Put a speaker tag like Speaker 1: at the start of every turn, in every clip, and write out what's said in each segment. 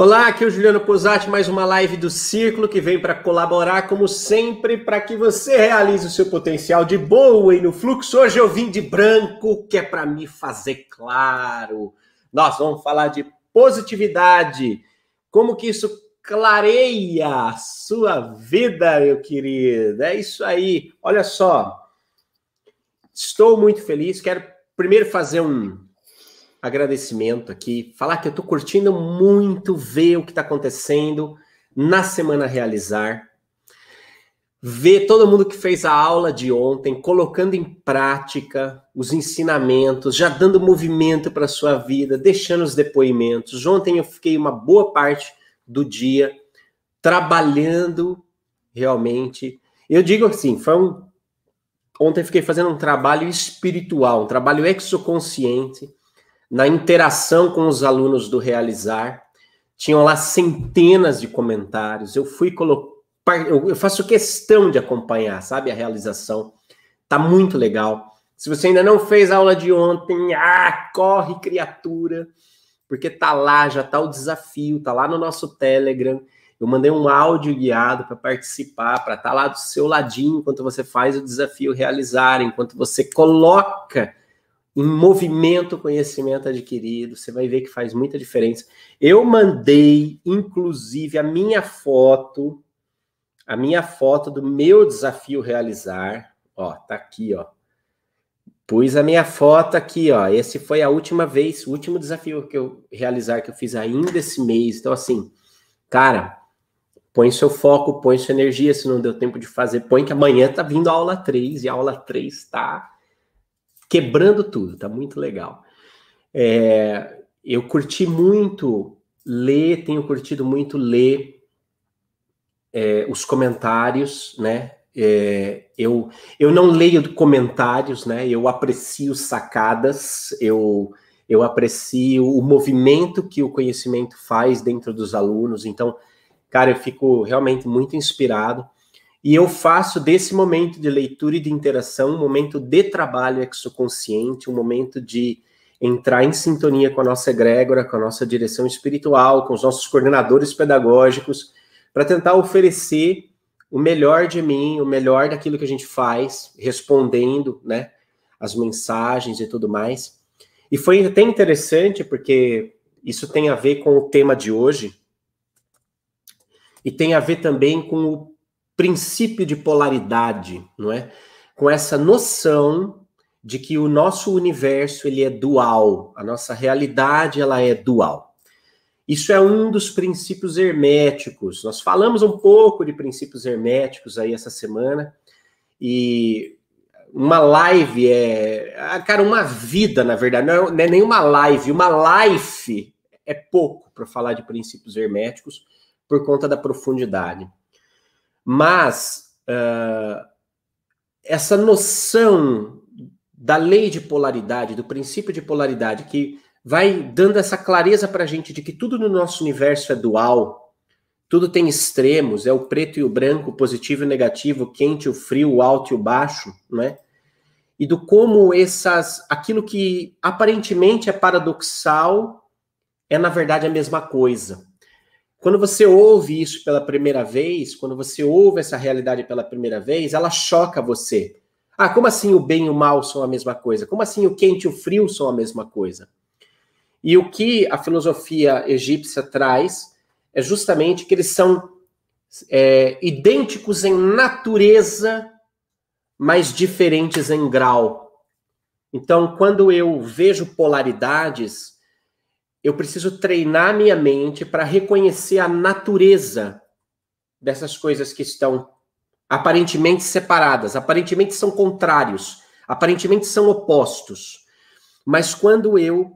Speaker 1: Olá, aqui é o Juliano Posati, mais uma live do Círculo que vem para colaborar, como sempre, para que você realize o seu potencial de boa e no fluxo. Hoje eu vim de branco, que é para me fazer claro. Nós vamos falar de positividade, como que isso clareia a sua vida, meu querido. É isso aí. Olha só, estou muito feliz. Quero primeiro fazer um agradecimento aqui, falar que eu estou curtindo muito ver o que está acontecendo na Semana Realizar, ver todo mundo que fez a aula de ontem, colocando em prática os ensinamentos, já dando movimento para a sua vida, deixando os depoimentos. Ontem eu fiquei uma boa parte do dia trabalhando realmente. Eu digo assim, foi um ontem fiquei fazendo um trabalho espiritual, um trabalho exoconsciente na interação com os alunos do Realizar. Tinham lá centenas de comentários. Eu fui colocar. Eu faço questão de acompanhar, sabe, a realização. Tá muito legal. Se você ainda não fez a aula de ontem, ah, corre, criatura, porque tá lá, já tá o desafio, tá lá no nosso Telegram. Eu mandei um áudio guiado para participar, para estar tá lá do seu ladinho enquanto você faz o desafio realizar, enquanto você coloca em movimento conhecimento adquirido, você vai ver que faz muita diferença. Eu mandei, inclusive, a minha foto, a minha foto do meu desafio realizar, ó, tá aqui, ó. Pus a minha foto aqui, ó. Esse foi a última vez, o último desafio que eu realizar que eu fiz ainda esse mês. Então, assim, cara, põe seu foco, põe sua energia, se não deu tempo de fazer, põe que amanhã tá vindo a aula 3 e a aula 3 tá quebrando tudo, tá muito legal. É, eu curti muito ler, tenho curtido muito ler é, os comentários, né? É, eu, eu não leio comentários, né? Eu aprecio sacadas, eu, eu aprecio o movimento que o conhecimento faz dentro dos alunos. Então, cara, eu fico realmente muito inspirado. E eu faço desse momento de leitura e de interação um momento de trabalho exoconsciente, um momento de entrar em sintonia com a nossa egrégora, com a nossa direção espiritual, com os nossos coordenadores pedagógicos, para tentar oferecer o melhor de mim, o melhor daquilo que a gente faz, respondendo, né, as mensagens e tudo mais. E foi até interessante porque isso tem a ver com o tema de hoje e tem a ver também com o princípio de polaridade, não é? Com essa noção de que o nosso universo ele é dual, a nossa realidade ela é dual. Isso é um dos princípios herméticos. Nós falamos um pouco de princípios herméticos aí essa semana e uma live é, ah, cara, uma vida, na verdade, não é, não é nenhuma live, uma life é pouco para falar de princípios herméticos por conta da profundidade. Mas uh, essa noção da lei de polaridade, do princípio de polaridade, que vai dando essa clareza para a gente de que tudo no nosso universo é dual, tudo tem extremos, é o preto e o branco, positivo e negativo, o quente, o frio, o alto e o baixo, é? E do como essas, aquilo que aparentemente é paradoxal é na verdade a mesma coisa. Quando você ouve isso pela primeira vez, quando você ouve essa realidade pela primeira vez, ela choca você. Ah, como assim o bem e o mal são a mesma coisa? Como assim o quente e o frio são a mesma coisa? E o que a filosofia egípcia traz é justamente que eles são é, idênticos em natureza, mas diferentes em grau. Então, quando eu vejo polaridades, eu preciso treinar minha mente para reconhecer a natureza dessas coisas que estão aparentemente separadas, aparentemente são contrários, aparentemente são opostos. Mas quando eu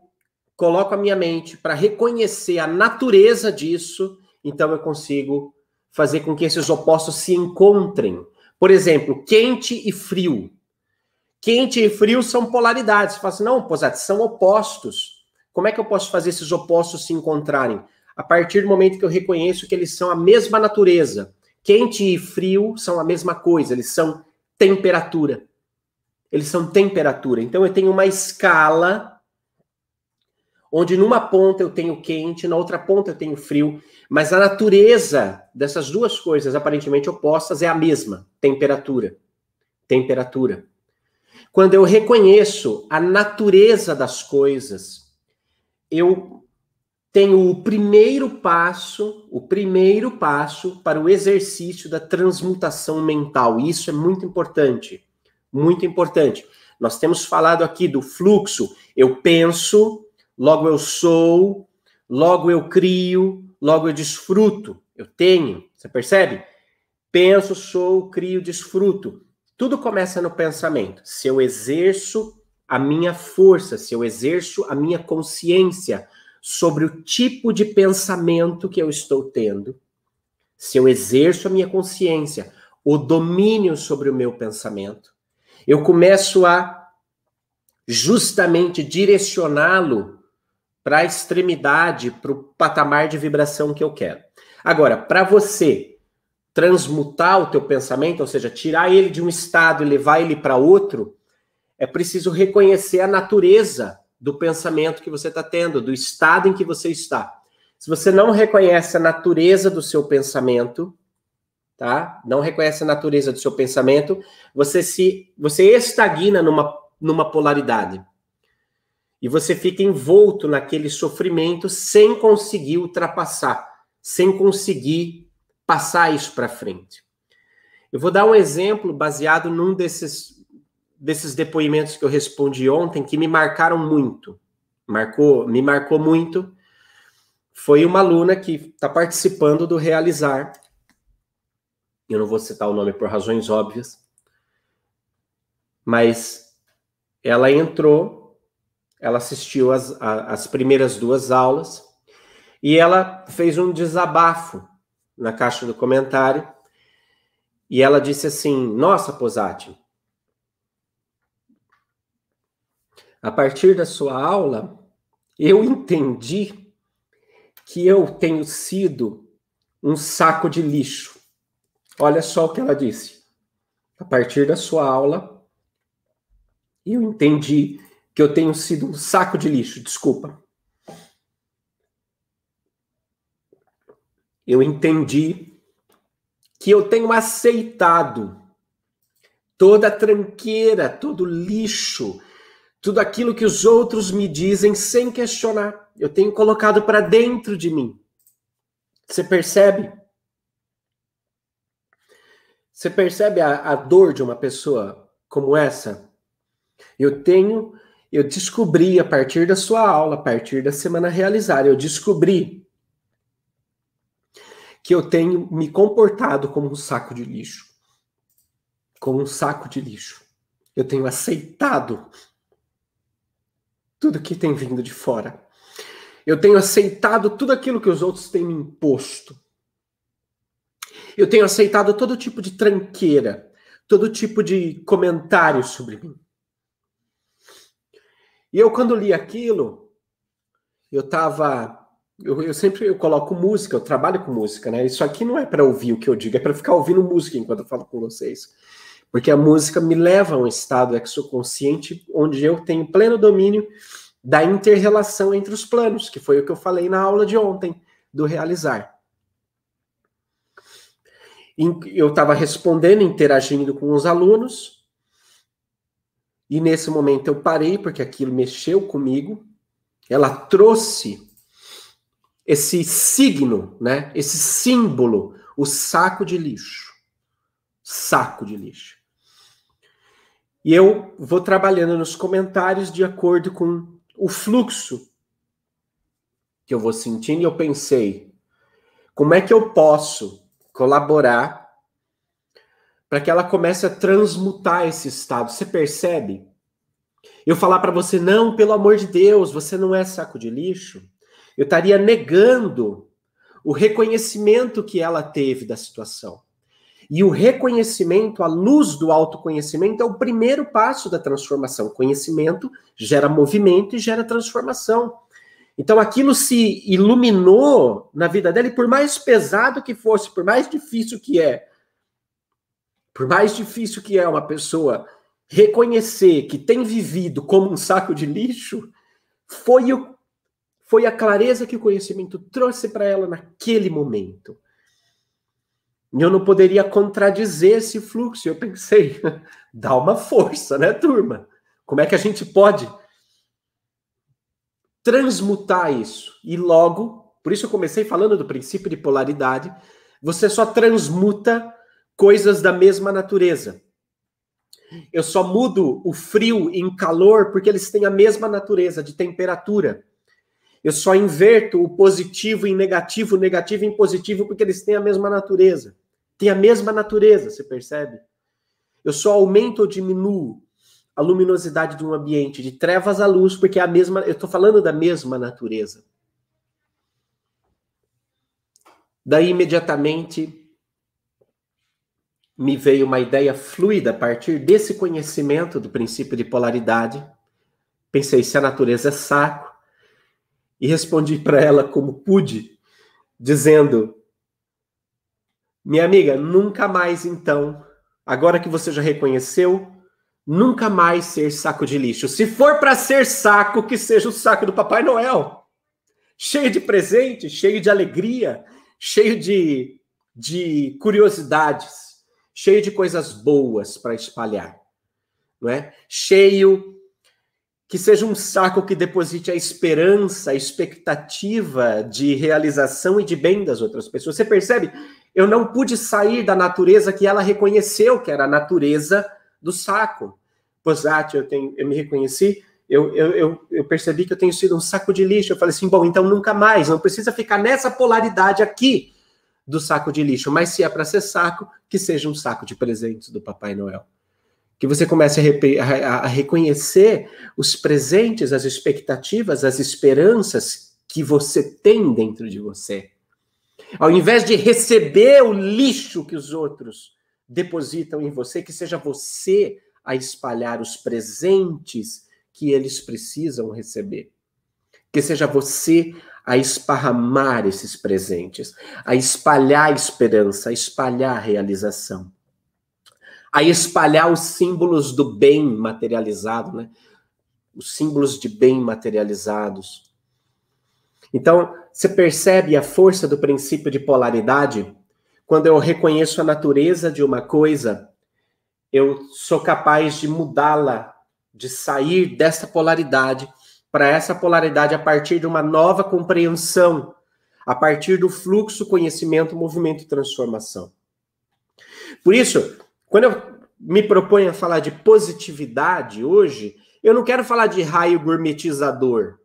Speaker 1: coloco a minha mente para reconhecer a natureza disso, então eu consigo fazer com que esses opostos se encontrem. Por exemplo, quente e frio. Quente e frio são polaridades. Você fala assim, não, Posati, são opostos. Como é que eu posso fazer esses opostos se encontrarem? A partir do momento que eu reconheço que eles são a mesma natureza. Quente e frio são a mesma coisa, eles são temperatura. Eles são temperatura. Então eu tenho uma escala onde numa ponta eu tenho quente, na outra ponta eu tenho frio, mas a natureza dessas duas coisas aparentemente opostas é a mesma, temperatura. Temperatura. Quando eu reconheço a natureza das coisas, eu tenho o primeiro passo, o primeiro passo para o exercício da transmutação mental. Isso é muito importante, muito importante. Nós temos falado aqui do fluxo. Eu penso, logo eu sou, logo eu crio, logo eu desfruto. Eu tenho, você percebe? Penso, sou, crio, desfruto. Tudo começa no pensamento. Se eu exerço a minha força, se eu exerço a minha consciência sobre o tipo de pensamento que eu estou tendo, se eu exerço a minha consciência, o domínio sobre o meu pensamento, eu começo a justamente direcioná-lo para a extremidade, para o patamar de vibração que eu quero. Agora, para você transmutar o teu pensamento, ou seja, tirar ele de um estado e levar ele para outro, é preciso reconhecer a natureza do pensamento que você está tendo, do estado em que você está. Se você não reconhece a natureza do seu pensamento, tá? Não reconhece a natureza do seu pensamento, você se você estagna numa numa polaridade. E você fica envolto naquele sofrimento sem conseguir ultrapassar, sem conseguir passar isso para frente. Eu vou dar um exemplo baseado num desses, desses depoimentos que eu respondi ontem que me marcaram muito. Marcou, me marcou muito. Foi uma aluna que está participando do Realizar. Eu não vou citar o nome por razões óbvias. Mas ela entrou, ela assistiu as, as primeiras duas aulas e ela fez um desabafo na caixa do comentário. E ela disse assim: Nossa, Posati, a partir da sua aula, eu entendi que eu tenho sido um saco de lixo. Olha só o que ela disse. A partir da sua aula, eu entendi que eu tenho sido um saco de lixo. Desculpa. eu entendi que eu tenho aceitado toda a tranqueira, todo lixo, tudo aquilo que os outros me dizem sem questionar. Eu tenho colocado para dentro de mim. Você percebe? Você percebe a, a dor de uma pessoa como essa? Eu tenho, eu descobri a partir da sua aula, a partir da semana realizada, eu descobri que eu tenho me comportado como um saco de lixo. Como um saco de lixo. Eu tenho aceitado tudo que tem vindo de fora. Eu tenho aceitado tudo aquilo que os outros têm me imposto. Eu tenho aceitado todo tipo de tranqueira, todo tipo de comentário sobre mim. E eu, quando li aquilo, eu estava eu, eu, sempre eu coloco música, eu trabalho com música, né? Isso aqui não é para ouvir o que eu digo, é para ficar ouvindo música enquanto eu falo com vocês. Porque a música me leva a um estado exoconsciente onde eu tenho pleno domínio da interrelação entre os planos, que foi o que eu falei na aula de ontem, do realizar. Eu estava respondendo, interagindo com os alunos, e nesse momento eu parei, porque aquilo mexeu comigo, ela trouxe esse signo, né? Esse símbolo, o saco de lixo. Saco de lixo. E eu vou trabalhando nos comentários de acordo com o fluxo que eu vou sentindo e eu pensei, como é que eu posso colaborar para que ela comece a transmutar esse estado? Você percebe? Eu falar para você, não, pelo amor de Deus, você não é saco de lixo. Eu estaria negando o reconhecimento que ela teve da situação. E o reconhecimento, a luz do autoconhecimento, é o primeiro passo da transformação. Conhecimento gera movimento e gera transformação. Então aquilo se iluminou na vida dela, e por mais pesado que fosse, por mais difícil que é, por mais difícil que é uma pessoa reconhecer que tem vivido como um saco de lixo, foi o Foi a clareza que o conhecimento trouxe para ela naquele momento. Eu não poderia contradizer esse fluxo. Eu pensei, dá uma força, né, turma? Como é que a gente pode transmutar isso? E logo, por isso eu comecei falando do princípio de polaridade, você só transmuta coisas da mesma natureza. Eu só mudo o frio em calor porque eles têm a mesma natureza de temperatura. Eu só inverto o positivo em negativo, o negativo em positivo porque eles têm a mesma natureza tem a mesma natureza, você percebe? Eu só aumento ou diminuo a luminosidade de um ambiente de trevas à luz, porque é a mesma, eu estou falando da mesma natureza. Daí imediatamente me veio uma ideia fluida a partir desse conhecimento do princípio de polaridade. Pensei se a natureza é saco e respondi para ela como pude, dizendo: minha amiga, nunca mais então, agora que você já reconheceu, nunca mais ser saco de lixo. Se for para ser saco, que seja o saco do Papai Noel. Cheio de presente, cheio de alegria, cheio de, de curiosidades, cheio de coisas boas para espalhar. Não é? Cheio que seja um saco que deposite a esperança, a expectativa de realização e de bem das outras pessoas. Você percebe? Eu não pude sair da natureza que ela reconheceu, que era a natureza do saco. Posati, eu, tenho, eu me reconheci, eu, eu, eu, eu, percebi que eu tenho sido um saco de lixo. Eu falei assim, bom, então nunca mais, não precisa ficar nessa polaridade aqui do saco de lixo, mas se é para ser saco, que seja um saco de presentes do Papai Noel. Que você comece a, a, a reconhecer os presentes, as expectativas, as esperanças que você tem dentro de você. Ao invés de receber o lixo que os outros depositam em você, que seja você a espalhar os presentes que eles precisam receber. Que seja você a esparramar esses presentes, a espalhar esperança, a espalhar realização, a espalhar os símbolos do bem materializado, né? Os símbolos de bem materializados. Então, você percebe a força do princípio de polaridade? Quando eu reconheço a natureza de uma coisa, eu sou capaz de mudá-la, de sair dessa polaridade para essa polaridade a partir de uma nova compreensão, a partir do fluxo, conhecimento, movimento e transformação. Por isso, quando eu me proponho a falar de positividade hoje, eu não quero falar de raio gourmetizador.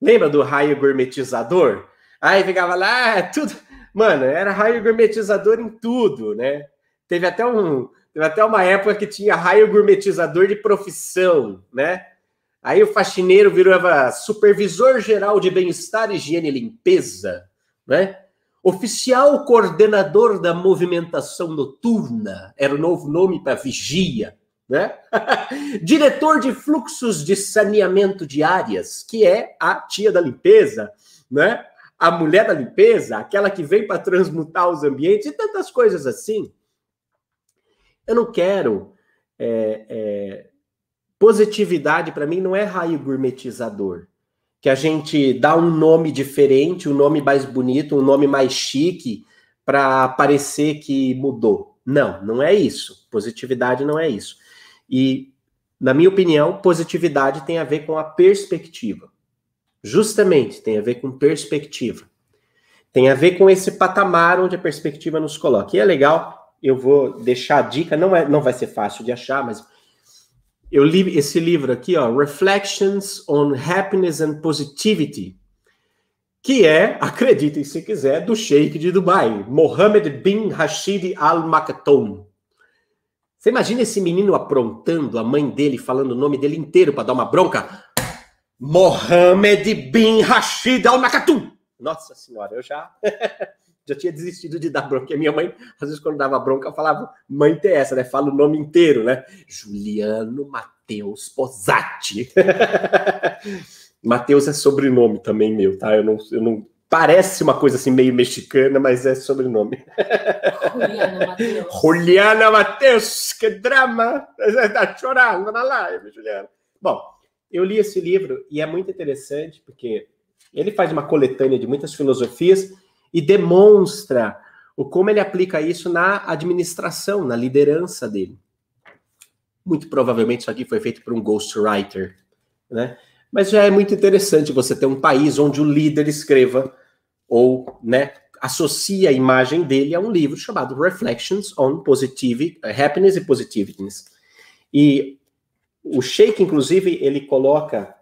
Speaker 1: Lembra do raio gourmetizador? Aí ficava lá, tudo. Mano, era raio gourmetizador em tudo, né? Teve até um, teve até uma época que tinha raio gourmetizador de profissão, né? Aí o faxineiro virava supervisor geral de bem-estar, higiene e limpeza, né? Oficial coordenador da movimentação noturna, era o novo nome para vigia né? Diretor de fluxos de saneamento de áreas, que é a tia da limpeza, né? A mulher da limpeza, aquela que vem para transmutar os ambientes e tantas coisas assim. Eu não quero. É, é, positividade, para mim, não é raio gourmetizador. Que a gente dá um nome diferente, um nome mais bonito, um nome mais chique, para parecer que mudou. Não, não é isso. Positividade não é isso. E, na minha opinião, positividade tem a ver com a perspectiva. Justamente tem a ver com perspectiva. Tem a ver com esse patamar onde a perspectiva nos coloca. E é legal, eu vou deixar a dica, não, é, não vai ser fácil de achar, mas eu li esse livro aqui, ó, Reflections on Happiness and Positivity, que é, acreditem se quiser, do Sheikh de Dubai, Mohammed bin Rashid Al Maktoum. Você imagina esse menino aprontando, a mãe dele falando o nome dele inteiro para dar uma bronca? Mohamed bin Rashid Al Maktoum. Nossa senhora, eu já já tinha desistido de dar bronca. E minha mãe, às vezes, quando dava bronca, falava, mãe tem essa, né? Fala o nome inteiro, né? Juliano Matheus Posati. Matheus é sobrenome também meu, tá? Eu não, eu não Parece uma coisa assim meio mexicana, mas é sobrenome. Juliana Matheus. Juliana Matheus, que drama! Está chorando na live, Juliana. Bom, eu li esse livro e é muito interessante porque Ele faz uma coletânea de muitas filosofias e demonstra o como ele aplica isso na administração, na liderança dele. Muito provavelmente isso aqui foi feito por um ghostwriter, né? Mas já é muito interessante você ter um país onde o líder escreva ou, né, associa a imagem dele a um livro chamado Reflections on Positive, Happiness e Positiveness. E o Sheik, inclusive, ele coloca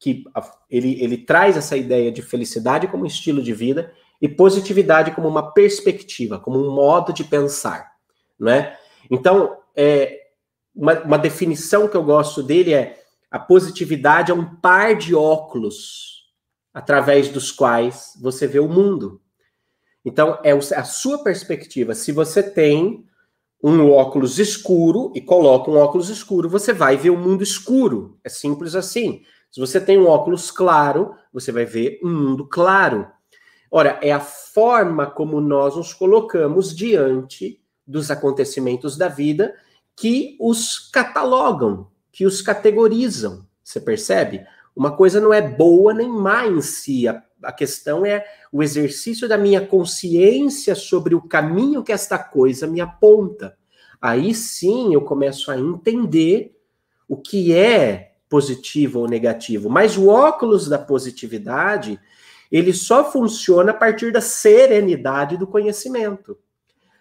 Speaker 1: que ele, ele traz essa ideia de felicidade como estilo de vida e positividade como uma perspectiva, como um modo de pensar, não é? Então, é, uma, uma definição que eu gosto dele é a positividade é um par de óculos através dos quais você vê o mundo. Então, é a sua perspectiva. Se você tem um óculos escuro e coloca um óculos escuro, você vai ver o mundo escuro. É simples assim. Se você tem um óculos claro, você vai ver um mundo claro. Ora, é a forma como nós nos colocamos diante dos acontecimentos da vida que os catalogam, que os categorizam. Você percebe? Uma coisa não é boa nem má em si, a a questão é o exercício da minha consciência sobre o caminho que esta coisa me aponta. Aí sim eu começo a entender o que é positivo ou negativo. Mas o óculos da positividade, ele só funciona a partir da serenidade do conhecimento.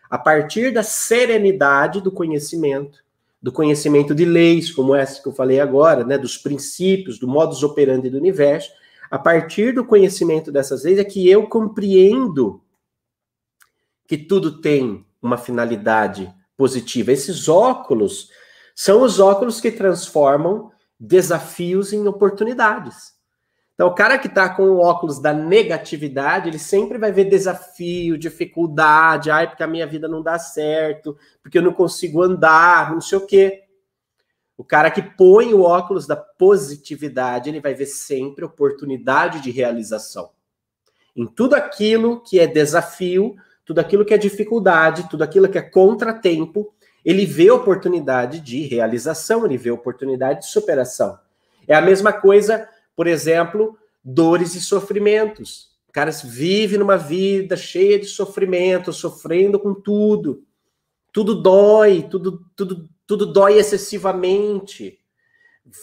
Speaker 1: A partir da serenidade do conhecimento, do conhecimento de leis, como essa que eu falei agora, né, dos princípios, do modus operandi do universo, a partir do conhecimento dessas leis é que eu compreendo que tudo tem uma finalidade positiva. Esses óculos são os óculos que transformam desafios em oportunidades. Então, o cara que está com o óculos da negatividade, ele sempre vai ver desafio, dificuldade, ai, porque a minha vida não dá certo, porque eu não consigo andar, não sei o quê. O cara que põe o óculos da positividade, ele vai ver sempre oportunidade de realização. Em tudo aquilo que é desafio, tudo aquilo que é dificuldade, tudo aquilo que é contratempo, ele vê oportunidade de realização, ele vê oportunidade de superação. É a mesma coisa, por exemplo, dores e sofrimentos. O cara vive numa vida cheia de sofrimento, sofrendo com tudo. Tudo dói, tudo, tudo tudo dói excessivamente.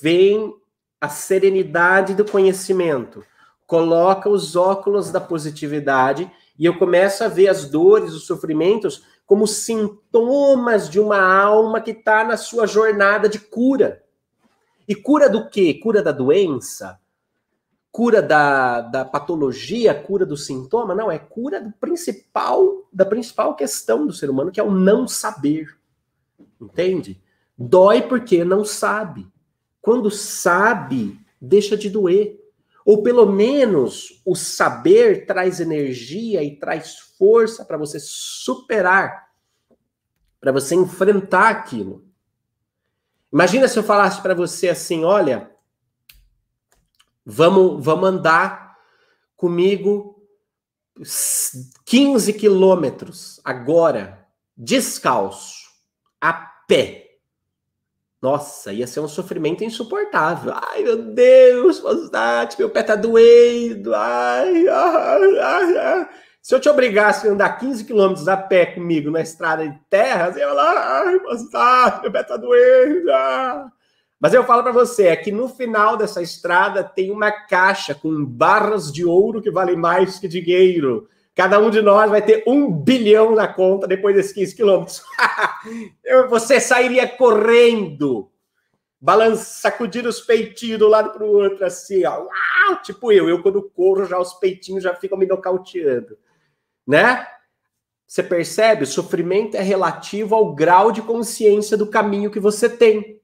Speaker 1: Vem a serenidade do conhecimento, coloca os óculos da positividade e eu começo a ver as dores, os sofrimentos como sintomas de uma alma que está na sua jornada de cura. E cura do quê? Cura da doença? Cura da, da patologia? Cura do sintoma? Não, é cura do principal, da principal questão do ser humano, que é o não saber. Entende? Dói porque não sabe. Quando sabe, deixa de doer. Ou pelo menos o saber traz energia e traz força para você superar, para você enfrentar aquilo. Imagina se eu falasse para você assim: olha, vamos, vamos andar comigo 15 quilômetros agora, descalço a pé. Nossa, ia ser um sofrimento insuportável. Ai, meu Deus, Mosdate, meu pé tá doendo. Ai, ai, ai, ai. Se eu te obrigasse a andar 15 quilômetros a pé comigo na estrada de terra, você ia falar, ai, Mosdate, meu pé tá doendo. Mas eu falo para você, é que no final dessa estrada tem uma caixa com barras de ouro que valem mais que dinheiro. Cada um de nós vai ter um bilhão na conta depois desses 15 quilômetros. Você sairia correndo, balança, sacudindo os peitinhos do lado para o outro, assim, ó. Uau! Tipo eu, eu quando corro, já os peitinhos já ficam me nocauteando, né? Você percebe? O sofrimento é relativo ao grau de consciência do caminho que você tem.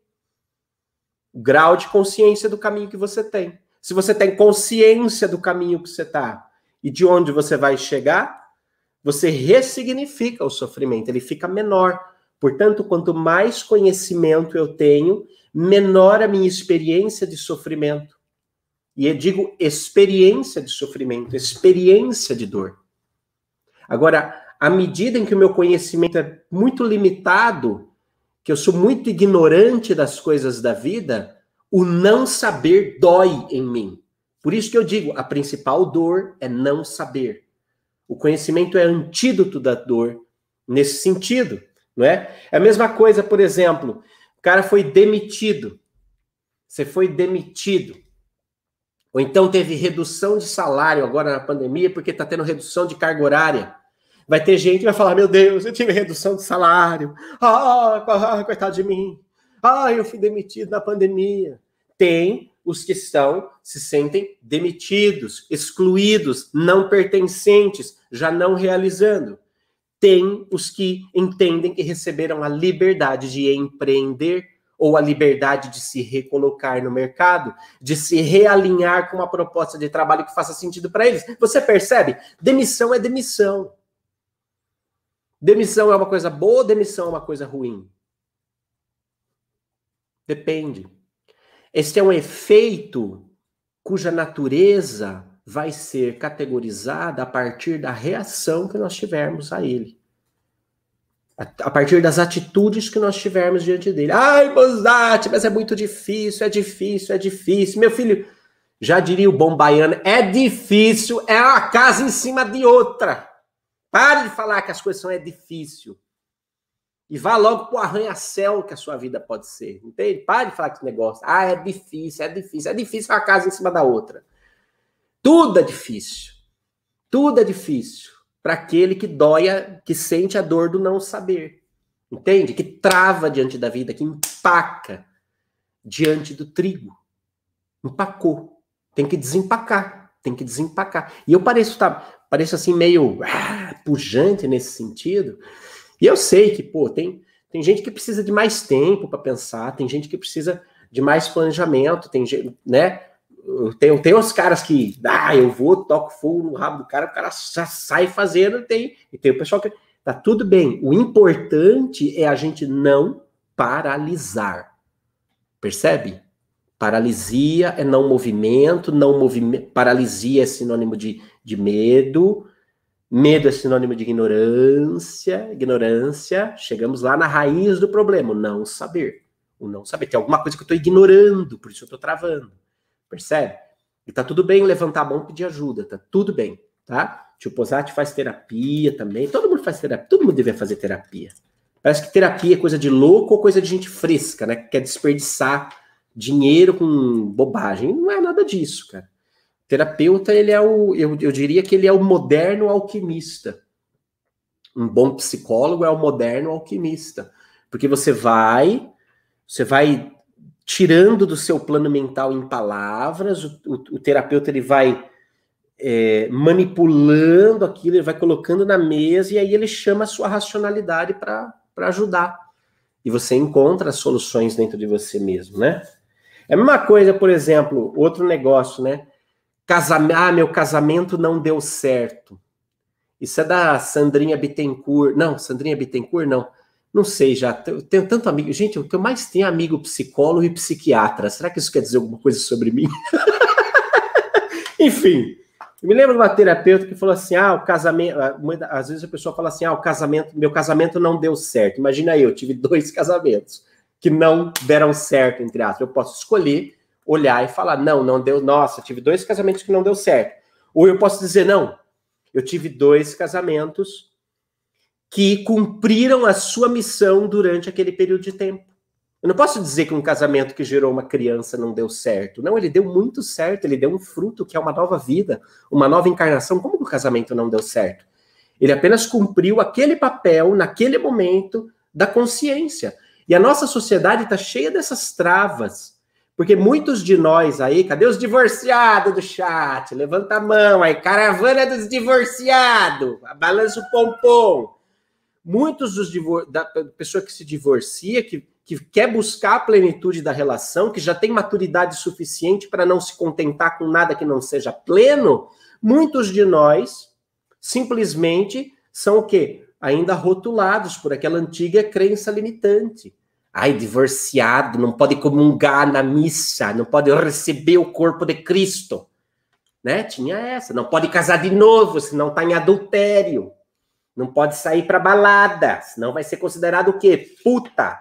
Speaker 1: O grau de consciência do caminho que você tem. Se você tem consciência do caminho que você está, e de onde você vai chegar, você ressignifica o sofrimento, ele fica menor. Portanto, quanto mais conhecimento eu tenho, menor a minha experiência de sofrimento. E eu digo experiência de sofrimento, experiência de dor. Agora, à medida em que o meu conhecimento é muito limitado, que eu sou muito ignorante das coisas da vida, o não saber dói em mim Por isso que eu digo, a principal dor é não saber. O conhecimento é antídoto da dor nesse sentido, não é? É a mesma coisa, por exemplo, o cara foi demitido. Você foi demitido. Ou então teve redução de salário agora na pandemia porque está tendo redução de carga horária. Vai ter gente que vai falar: Meu Deus, eu tive redução de salário. Ah, coitado de mim. Ah, eu fui demitido na pandemia. Tem os que estão, se sentem demitidos, excluídos, não pertencentes, já não realizando. Tem os que entendem que receberam a liberdade de empreender ou a liberdade de se recolocar no mercado, de se realinhar com uma proposta de trabalho que faça sentido para eles. Você percebe? Demissão é demissão. Demissão é uma coisa boa, demissão é uma coisa ruim. Depende. Este é um efeito cuja natureza vai ser categorizada a partir da reação que nós tivermos a ele. A partir das atitudes que nós tivermos diante dele. Ai, Bozati, mas é muito difícil, é difícil, é difícil. Meu filho, já diria o bom baiano, é difícil, é uma casa em cima de outra. Pare de falar que as coisas são é difícil. E vá logo pro arranha-céu que a sua vida pode ser. Entende? Pare de falar que esse negócio. Ah, é difícil, é difícil. É difícil uma casa em cima da outra. Tudo é difícil. Tudo é difícil para aquele que dói, que sente a dor do não saber. Entende? Que trava diante da vida, que empaca diante do trigo. Empacou. Tem que desempacar. Tem que desempacar. E eu pareço, tá, pareço assim meio ah, pujante nesse sentido, e eu sei que, pô, tem, tem gente que precisa de mais tempo para pensar, tem gente que precisa de mais planejamento, tem gente, né? Tem, tem os caras que, ah, eu vou, toco fogo no rabo do cara, o cara já sai fazendo, tem, e tem o pessoal que. Tá tudo bem. O importante é a gente não paralisar. Percebe? Paralisia é não movimento, não movimento. Paralisia é sinônimo de, de medo, Medo é sinônimo de ignorância, ignorância. Chegamos lá na raiz do problema, não saber. O não saber. Tem alguma coisa que eu estou ignorando, por isso eu estou travando. Percebe? E tá tudo bem levantar a mão e pedir ajuda, tá tudo bem, tá? Tio Posati faz terapia também. Todo mundo faz terapia, todo mundo deve fazer terapia. Parece que terapia é coisa de louco ou coisa de gente fresca, né? Que quer desperdiçar dinheiro com bobagem. Não é nada disso, cara. Terapeuta, ele é o, eu, eu diria que ele é o moderno alquimista. Um bom psicólogo é o moderno alquimista, porque você vai, você vai tirando do seu plano mental em palavras, o, o, o terapeuta ele vai é, manipulando aquilo, ele vai colocando na mesa e aí ele chama a sua racionalidade para ajudar. E você encontra soluções dentro de você mesmo, né? É a mesma coisa, por exemplo, outro negócio, né? Casamento, ah, meu casamento não deu certo. Isso é da Sandrinha Bittencourt. Não, Sandrinha Bittencourt, não. Não sei já. Eu tenho tanto amigo. Gente, o que eu mais tenho é amigo psicólogo e psiquiatra. Será que isso quer dizer alguma coisa sobre mim? Enfim, eu me lembro de uma terapeuta que falou assim: ah, o casamento. Às vezes a pessoa fala assim: ah, o casamento, meu casamento não deu certo. Imagina eu, tive dois casamentos que não deram certo, entre aspas. Eu posso escolher olhar e falar: não, não deu, nossa, tive dois casamentos que não deu certo. Ou eu posso dizer: não, eu tive dois casamentos que cumpriram a sua missão durante aquele período de tempo. Eu não posso dizer que um casamento que gerou uma criança não deu certo. Não, ele deu muito certo, ele deu um fruto que é uma nova vida, uma nova encarnação. Como que o casamento não deu certo? Ele apenas cumpriu aquele papel naquele momento da consciência. E a nossa sociedade está cheia dessas travas porque muitos de nós aí, cadê os divorciados do chat? Levanta a mão aí, caravana dos divorciados, balança o pompom. Muitos dos da pessoa que se divorcia, que, que quer buscar a plenitude da relação, que já tem maturidade suficiente para não se contentar com nada que não seja pleno, muitos de nós simplesmente são o quê? Ainda rotulados por aquela antiga crença limitante Ai, divorciado, não pode comungar na missa, não pode receber o corpo de Cristo. Né? Tinha essa. Não pode casar de novo, senão está em adultério. Não pode sair para balada, senão vai ser considerado o quê? Puta,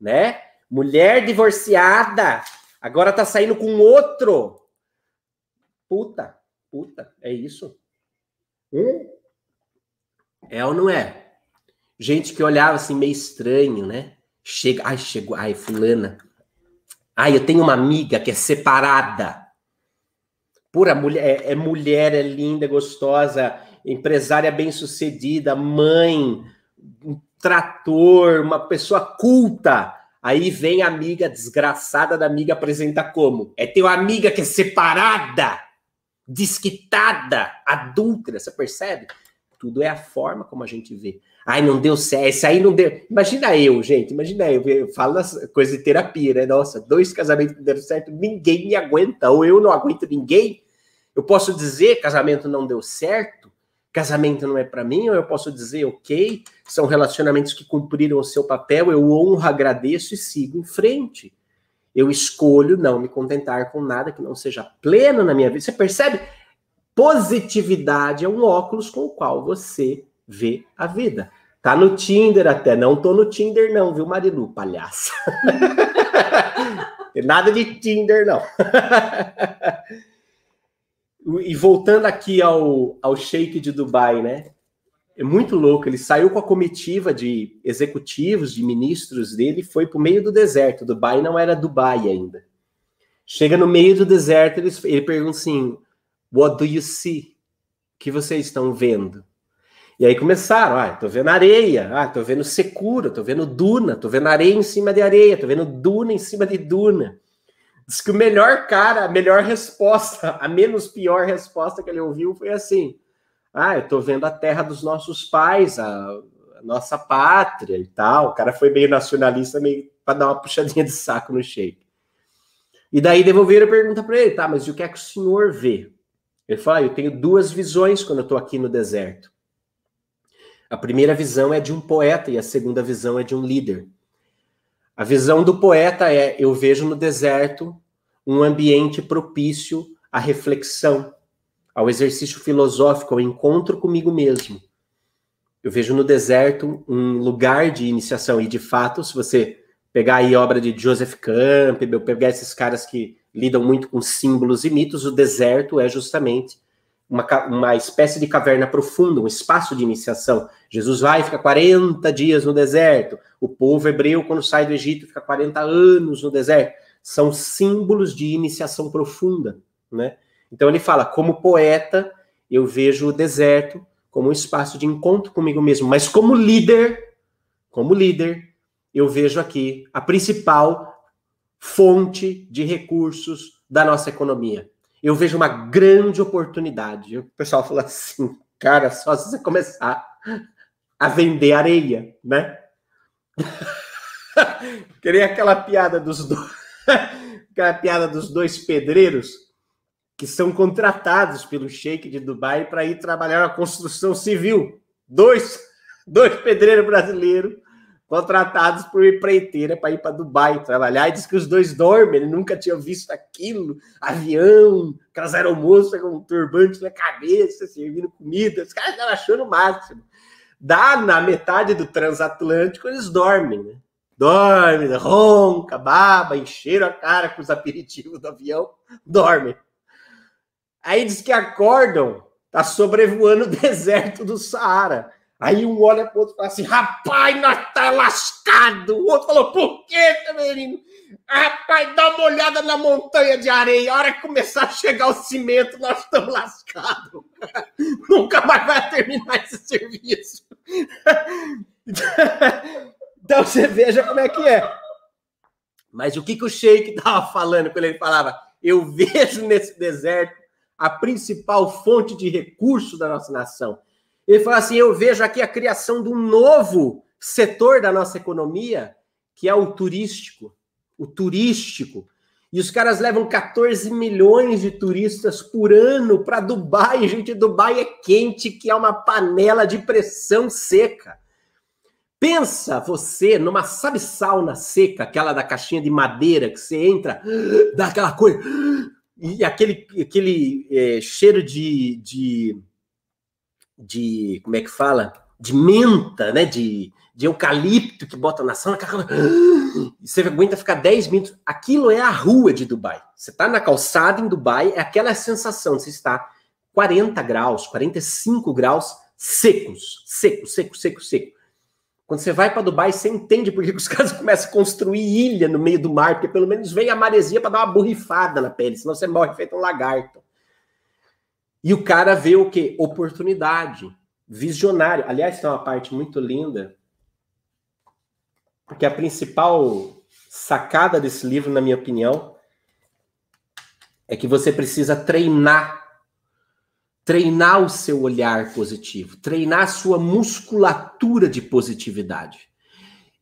Speaker 1: né? Mulher divorciada, agora tá saindo com outro. Puta, puta, é isso. Hum? É ou não é? Gente que olhava assim meio estranho, né? Chega, ai, chegou, ai, fulana. Ai, eu tenho uma amiga que é separada. Pura mulher, é, é mulher, é linda, gostosa, empresária bem-sucedida, mãe, um trator, uma pessoa culta. Aí vem a amiga desgraçada da amiga apresenta como? É teu amiga que é separada, desquitada, adúltera, você percebe? Tudo é a forma como a gente vê. Ai, não deu certo, esse aí não deu. Imagina eu, gente, imagina eu, eu falo coisa de terapia, né? Nossa, dois casamentos que deram certo, ninguém me aguenta, ou eu não aguento ninguém. Eu posso dizer casamento não deu certo, casamento não é para mim, ou eu posso dizer, ok, são relacionamentos que cumpriram o seu papel, eu honro, agradeço e sigo em frente. Eu escolho não me contentar com nada que não seja pleno na minha vida. Você percebe? Positividade é um óculos com o qual você vê a vida. Tá no Tinder até. Não tô no Tinder, não, viu, Marilu? Palhaça. Nada de Tinder, não. e voltando aqui ao, ao Sheik de Dubai, né? É muito louco. Ele saiu com a comitiva de executivos, de ministros dele, foi para o meio do deserto. Dubai não era Dubai ainda. Chega no meio do deserto, ele, ele pergunta assim: What do you see? O que vocês estão vendo? E aí começaram, ah, tô vendo areia, ah, tô vendo secura, tô vendo duna, tô vendo areia em cima de areia, tô vendo duna em cima de duna. Diz que o melhor cara, a melhor resposta, a menos pior resposta que ele ouviu foi assim: Ah, eu tô vendo a terra dos nossos pais, a, a nossa pátria e tal. O cara foi meio nacionalista, meio para dar uma puxadinha de saco no shake. E daí devolveram a pergunta para ele, tá, mas e o que é que o senhor vê? Ele fala: ah, eu tenho duas visões quando eu estou aqui no deserto. A primeira visão é de um poeta e a segunda visão é de um líder. A visão do poeta é: eu vejo no deserto um ambiente propício à reflexão, ao exercício filosófico, ao encontro comigo mesmo. Eu vejo no deserto um lugar de iniciação, e de fato, se você pegar aí a obra de Joseph Campbell, pegar esses caras que lidam muito com símbolos e mitos, o deserto é justamente uma, uma espécie de caverna profunda, um espaço de iniciação. Jesus vai e fica 40 dias no deserto. O povo hebreu, quando sai do Egito, fica 40 anos no deserto. São símbolos de iniciação profunda, né? Então ele fala, como poeta, eu vejo o deserto como um espaço de encontro comigo mesmo, mas como líder, como líder, eu vejo aqui a principal fonte de recursos da nossa economia. Eu vejo uma grande oportunidade. O pessoal fala assim, cara, só se você começar a vender areia, né? Queria aquela piada dos dois, aquela piada dos dois pedreiros que são contratados pelo Sheik de Dubai para ir trabalhar na construção civil. Dois, dois pedreiros brasileiros contratados por empreiteira para ir para Dubai trabalhar. E diz que os dois dormem, ele nunca tinha visto aquilo. Avião, aquelas aeromoças com turbante na cabeça, servindo comida. Os caras estavam achando o máximo. Dá na metade do transatlântico, eles dormem, né? Dorme, ronca, baba, encheram a cara com os aperitivos do avião, dormem. Aí diz que acordam, tá sobrevoando o deserto do Saara. Aí um olha pro outro e fala assim: rapaz, nós tá lascado. O outro falou: por quê, Severino? Rapaz, dá uma olhada na montanha de areia. A hora que começar a chegar o cimento, nós estamos lascados. Nunca mais vai terminar esse serviço. então você veja como é que é. Mas o que, que o Sheik estava falando quando ele falava? Eu vejo nesse deserto a principal fonte de recurso da nossa nação ele fala assim: eu vejo aqui a criação de um novo setor da nossa economia, que é o turístico. O turístico. E os caras levam 14 milhões de turistas por ano para Dubai. Gente, Dubai é quente, que é uma panela de pressão seca. Pensa você numa, sabe, sauna seca, aquela da caixinha de madeira que você entra, dá aquela coisa, e aquele, aquele é, cheiro de, de de como é que fala? De menta, né? De, de eucalipto que bota na sala, você aguenta ficar 10 minutos. Aquilo é a rua de Dubai. Você está na calçada em Dubai, é aquela sensação você estar 40 graus, 45 graus secos, seco, seco, seco, seco. Quando você vai para Dubai, você entende por que os caras começam a construir ilha no meio do mar, porque pelo menos vem a maresia para dar uma borrifada na pele, senão você morre feito um lagarto. E o cara vê o quê? Oportunidade, visionário. Aliás, tem uma parte muito linda porque a principal sacada desse livro, na minha opinião, é que você precisa treinar treinar o seu olhar positivo, treinar a sua musculatura de positividade.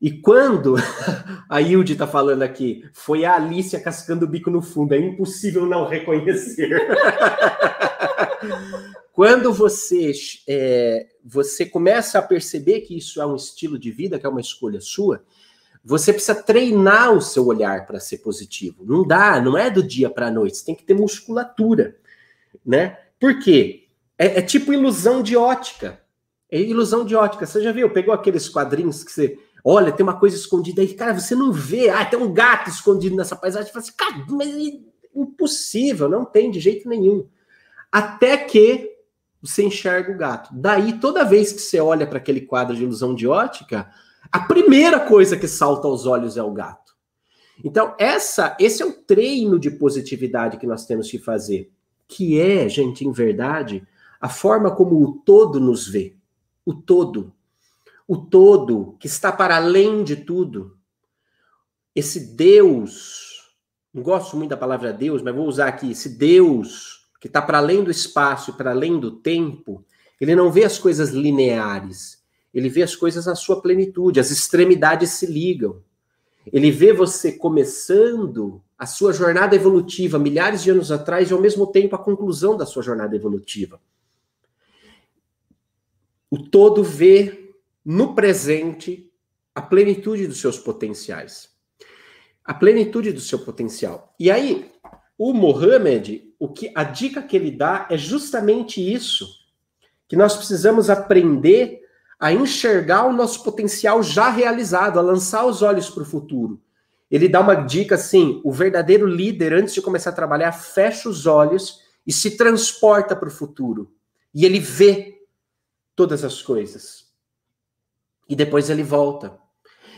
Speaker 1: E quando a Hilde está falando aqui, foi a Alicia cascando o bico no fundo, é impossível não reconhecer. quando você, é, você começa a perceber que isso é um estilo de vida, que é uma escolha sua, você precisa treinar o seu olhar para ser positivo. Não dá, não é do dia para a noite. Você tem que ter musculatura, né? Por quê? É, é, tipo ilusão de ótica. É ilusão de ótica. Você já viu? Pegou aqueles quadrinhos que você olha, tem uma coisa escondida aí, cara, você não vê. Ah, tem um gato escondido nessa paisagem. Você fala assim, cara, mas é impossível, não tem de jeito nenhum. Até que você enxerga o gato. Daí, toda vez que você olha para aquele quadro de ilusão de ótica, a primeira coisa que salta aos olhos é o gato. Então, essa, esse é o treino de positividade que nós temos que fazer, que é, gente, em verdade, a forma como o todo nos vê. O todo. O todo que está para além de tudo. Esse Deus, não gosto muito da palavra Deus, mas vou usar aqui, esse Deus que está para além do espaço para além do tempo, ele não vê as coisas lineares ele vê as coisas na sua plenitude, as extremidades se ligam. Ele vê você começando a sua jornada evolutiva milhares de anos atrás e ao mesmo tempo a conclusão da sua jornada evolutiva. O todo vê no presente a plenitude dos seus potenciais. A plenitude do seu potencial. E aí, o Mohammed, o que a dica que ele dá é justamente isso, que nós precisamos aprender a enxergar o nosso potencial já realizado, a lançar os olhos para o futuro. Ele dá uma dica assim: o verdadeiro líder, antes de começar a trabalhar, fecha os olhos e se transporta para o futuro. E ele vê todas as coisas. E depois ele volta.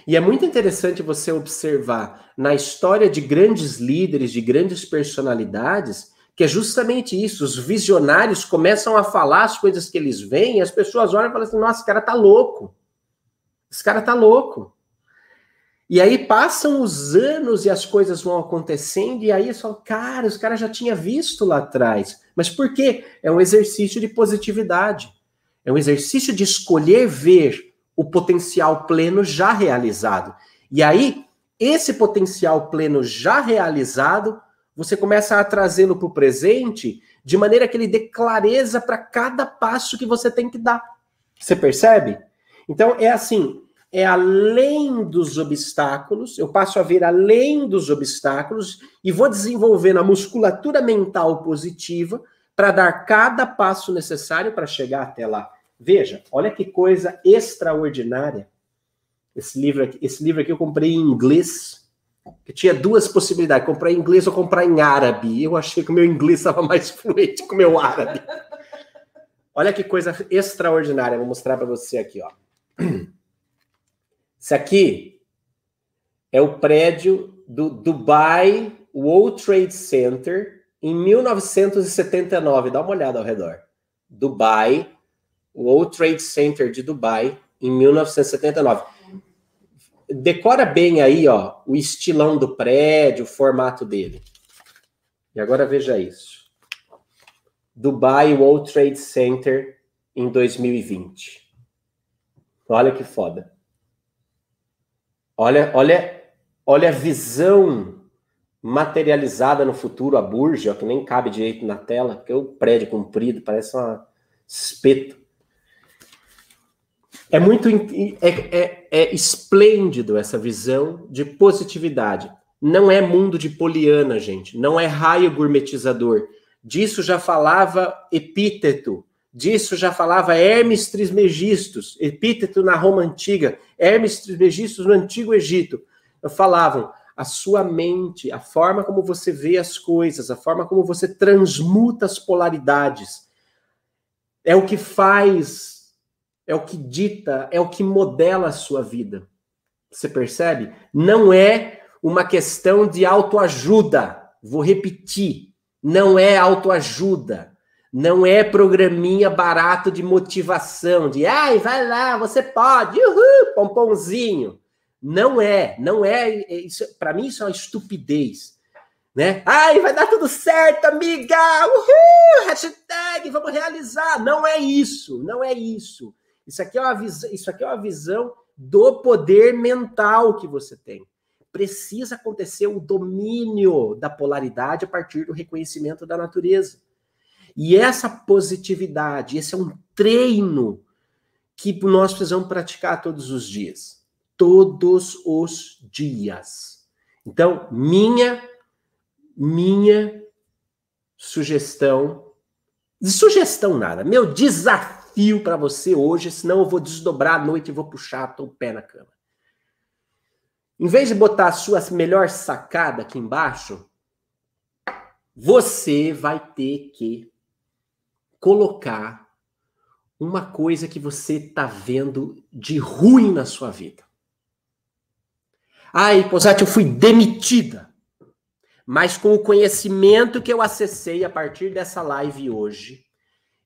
Speaker 1: E é muito interessante você observar na história de grandes líderes, de grandes personalidades, que é justamente isso. Os visionários começam a falar as coisas que eles veem, e as pessoas olham e falam assim: nossa, esse cara tá louco. Esse cara tá louco. E aí passam os anos e as coisas vão acontecendo, e aí só, cara, os caras já tinha visto lá atrás. Mas por quê? É um exercício de positividade. É um exercício de escolher ver o potencial pleno já realizado. E aí, esse potencial pleno já realizado você começa a trazê-lo para o presente de maneira que ele dê clareza para cada passo que você tem que dar. Você percebe? Então é assim, é além dos obstáculos, eu passo a ver além dos obstáculos e vou desenvolvendo a musculatura mental positiva para dar cada passo necessário para chegar até lá. Veja, olha que coisa extraordinária. Esse livro aqui, esse livro aqui eu comprei em inglês que tinha duas possibilidades, comprar em inglês ou comprar em árabe. Eu achei que o meu inglês estava mais fluente que o meu árabe. Olha que coisa extraordinária, vou mostrar para você aqui, ó. Isso aqui é o prédio do Dubai World Trade Center em 1979. Dá uma olhada ao redor. Dubai, World Trade Center de Dubai em 1979 decora bem aí, ó, o estilão do prédio, o formato dele. E agora veja isso. Dubai World Trade Center em 2020. Olha que foda. Olha, olha, olha a visão materializada no futuro, a Burj, ó, que nem cabe direito na tela, porque o prédio comprido parece uma espeto. É muito é, é, é esplêndido essa visão de positividade. Não é mundo de poliana, gente. Não é raio gourmetizador. Disso já falava Epíteto, Disso já falava Hermes Trismegistus, epíteto na Roma antiga, Hermes Trismegistus no Antigo Egito. Falavam a sua mente, a forma como você vê as coisas, a forma como você transmuta as polaridades, é o que faz, é o que dita, é o que modela a sua vida. Você percebe? Não é uma questão de autoajuda. Vou repetir, não é autoajuda. Não é programinha barato de motivação, de ai, vai lá, você pode, uhul, pomponzinho. Não é, não é, é isso, para mim isso é uma estupidez, né? Ai, vai dar tudo certo, amiga. Uhul, hashtag, vamos realizar. Não é isso, não é isso. Isso aqui é uma isso aqui é uma visão do poder mental que você tem. Precisa acontecer o domínio da polaridade a partir do reconhecimento da natureza. E essa positividade, esse é um treino que nós precisamos praticar todos os dias. Todos os dias. Então, minha minha sugestão, sugestão nada, meu desafio para você hoje, senão eu vou desdobrar a noite e vou puxar o pé na cama. Em vez de botar a sua melhor sacada aqui embaixo, você vai ter que colocar uma coisa que você está vendo de ruim na sua vida. Ai, Posati, eu fui demitida. Mas com o conhecimento que eu acessei a partir dessa live hoje,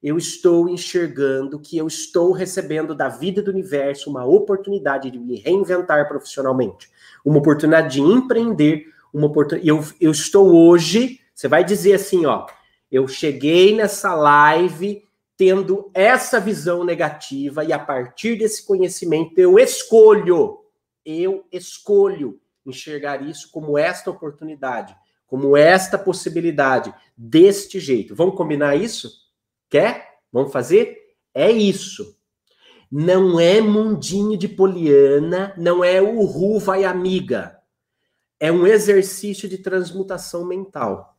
Speaker 1: eu estou enxergando que eu estou recebendo da vida do universo uma oportunidade de me reinventar profissionalmente, uma oportunidade de empreender, uma oportunidade. Eu, eu estou hoje, você vai dizer assim, ó, eu cheguei nessa live tendo essa visão negativa e a partir desse conhecimento eu escolho, eu escolho enxergar isso como esta oportunidade, como esta possibilidade, deste jeito. Vamos combinar isso? Quer? Vamos fazer? É isso. Não é mundinho de poliana, não é o ru vai amiga. É um exercício de transmutação mental.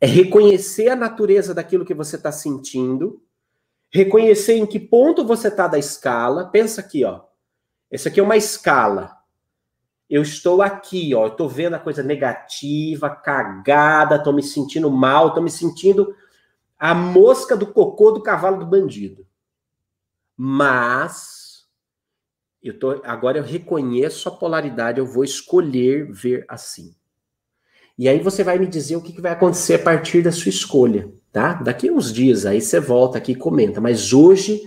Speaker 1: É reconhecer a natureza daquilo que você está sentindo, reconhecer em que ponto você está da escala. Pensa aqui, ó. Essa aqui é uma escala. Eu estou aqui, ó. Eu estou vendo a coisa negativa, cagada, estou me sentindo mal, estou me sentindo a mosca do cocô do cavalo do bandido. Mas eu tô, agora eu reconheço a polaridade, eu vou escolher ver assim. E aí você vai me dizer o que, vai acontecer a partir da sua escolha, tá? Daqui uns dias aí você volta aqui e comenta. Mas hoje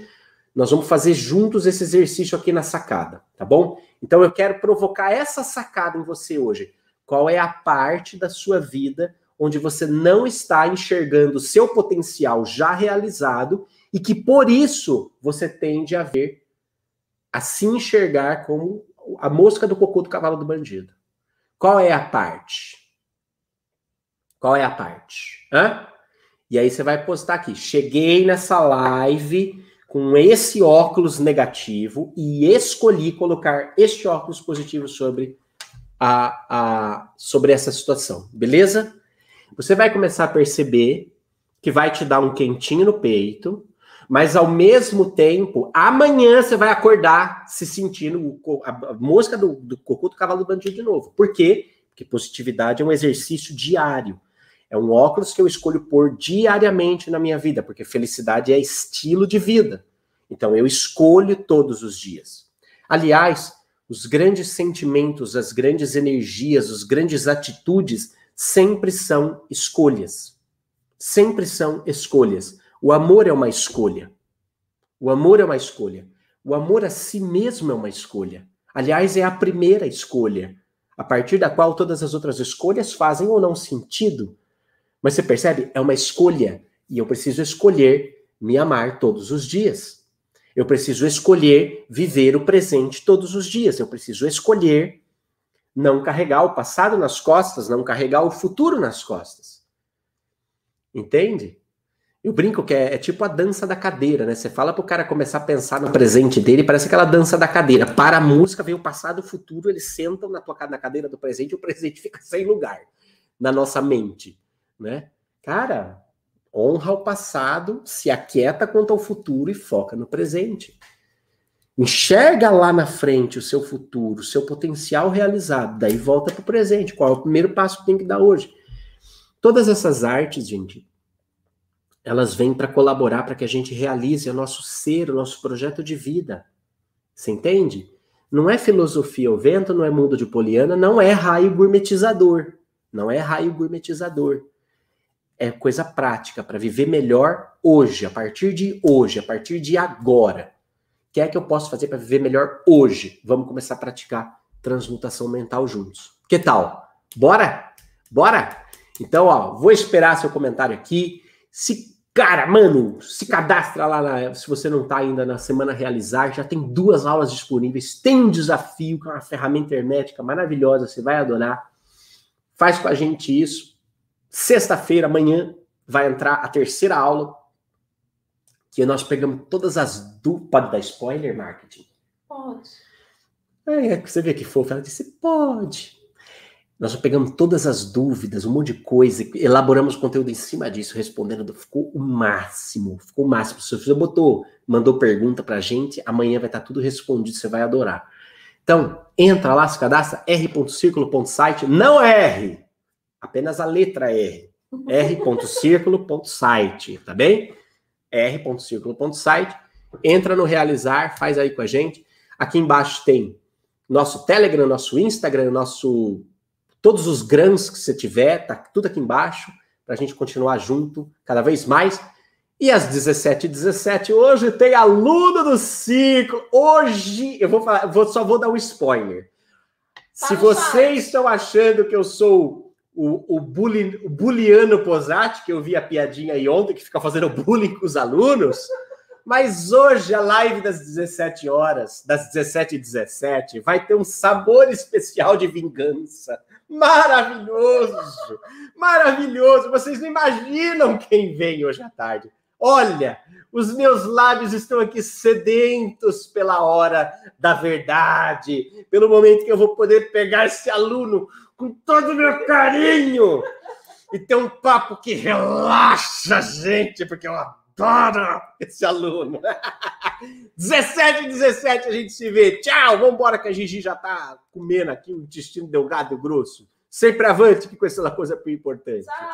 Speaker 1: nós vamos fazer juntos esse exercício aqui na sacada, tá bom? Então eu quero provocar essa sacada em você hoje. Qual é a parte da sua vida onde você não está enxergando seu potencial já realizado e que por isso você tende a ver, a se enxergar como a mosca do cocô do cavalo do bandido? Qual é a parte? Qual é a parte? Hã? E aí você vai postar aqui. Cheguei nessa live com esse óculos negativo e escolhi colocar este óculos positivo sobre a, a sobre essa situação, beleza? Você vai começar a perceber que vai te dar um quentinho no peito, mas ao mesmo tempo, amanhã você vai acordar se sentindo a mosca do, do cocô do cavalo do bandido de novo. Por quê? Porque positividade é um exercício diário. É um óculos que eu escolho pôr diariamente na minha vida, porque felicidade é estilo de vida. Então eu escolho todos os dias. Aliás, os grandes sentimentos, as grandes energias, as grandes atitudes sempre são escolhas. Sempre são escolhas. O amor é uma escolha. O amor é uma escolha. O amor a si mesmo é uma escolha. Aliás, é a primeira escolha, a partir da qual todas as outras escolhas fazem ou não sentido, mas você percebe? É uma escolha. E eu preciso escolher me amar todos os dias. Eu preciso escolher viver o presente todos os dias. Eu preciso escolher não carregar o passado nas costas, não carregar o futuro nas costas. Entende? Eu brinco que é, é, tipo a dança da cadeira, né? Você fala pro cara começar a pensar no presente dele, parece aquela dança da cadeira. Para a música, vem o passado o futuro, eles sentam na tua na cadeira do presente e o presente fica sem lugar na nossa mente né? Cara, Honra o passado, se aquieta quanto ao futuro e foca no presente. Enxerga lá na frente o seu futuro, o seu potencial realizado, daí volta para o presente. Qual é o primeiro passo que tem que dar hoje? Todas essas artes, gente, elas vêm para colaborar para que a gente realize o nosso ser, o nosso projeto de vida. Você entende? Não é filosofia ao vento, não é mundo de poliana, não é raio gourmetizador. Não é raio gourmetizador. É coisa prática para viver melhor hoje, a partir de hoje, a partir de agora que é que eu posso fazer para viver melhor hoje? Vamos começar a praticar transmutação mental juntos. Que tal? Bora? Bora? Então, ó, vou esperar seu comentário aqui. Se, cara, mano, se cadastra lá na, se você não tá ainda na semana realizar, já tem duas aulas disponíveis, tem um desafio, que é uma ferramenta hermética maravilhosa, você vai adorar. Faz com a gente isso. Sexta-feira, amanhã, vai entrar a terceira aula que nós pegamos todas as dúvidas. Pode dar spoiler, marketing?
Speaker 2: Pode.
Speaker 1: É, você vê que fofo. Ela disse: pode. Nós pegamos todas as dúvidas, um monte de coisa, elaboramos conteúdo em cima disso, respondendo. Ficou o máximo, ficou o máximo. Se você botou, mandou pergunta pra gente, amanhã vai estar tudo respondido, você vai adorar. Então, entra lá, se cadastra, r.círculo.site, não R, apenas a letra R. r.círculo.site, tá bem? r.circulo.site, entra no realizar, faz aí com a gente. Aqui embaixo tem nosso Telegram, nosso Instagram, nosso todos os grãos que você tiver, tá tudo aqui embaixo para a gente continuar junto cada vez mais. E às 17h17, hoje tem aluno do ciclo. Hoje eu vou falar, vou, só vou dar um spoiler. Tá Se vocês estão achando que eu sou o, o, bully, o Buliano Posati, que eu vi a piadinha aí ontem, que fica fazendo bullying com os alunos. Mas hoje, a live das 17 horas, das 17 e 17, vai ter um sabor especial de vingança. Maravilhoso! Maravilhoso! Vocês não imaginam quem vem hoje à tarde. Olha, os meus lábios estão aqui sedentos pela hora da verdade, pelo momento que eu vou poder pegar esse aluno com todo o meu carinho e ter um papo que relaxa a gente, porque eu adoro esse aluno. 17 17 a gente se vê. Tchau, vamos embora que a Gigi já tá comendo aqui o intestino delgado e grosso. Sempre avante, que com essa coisa importante. Tchau.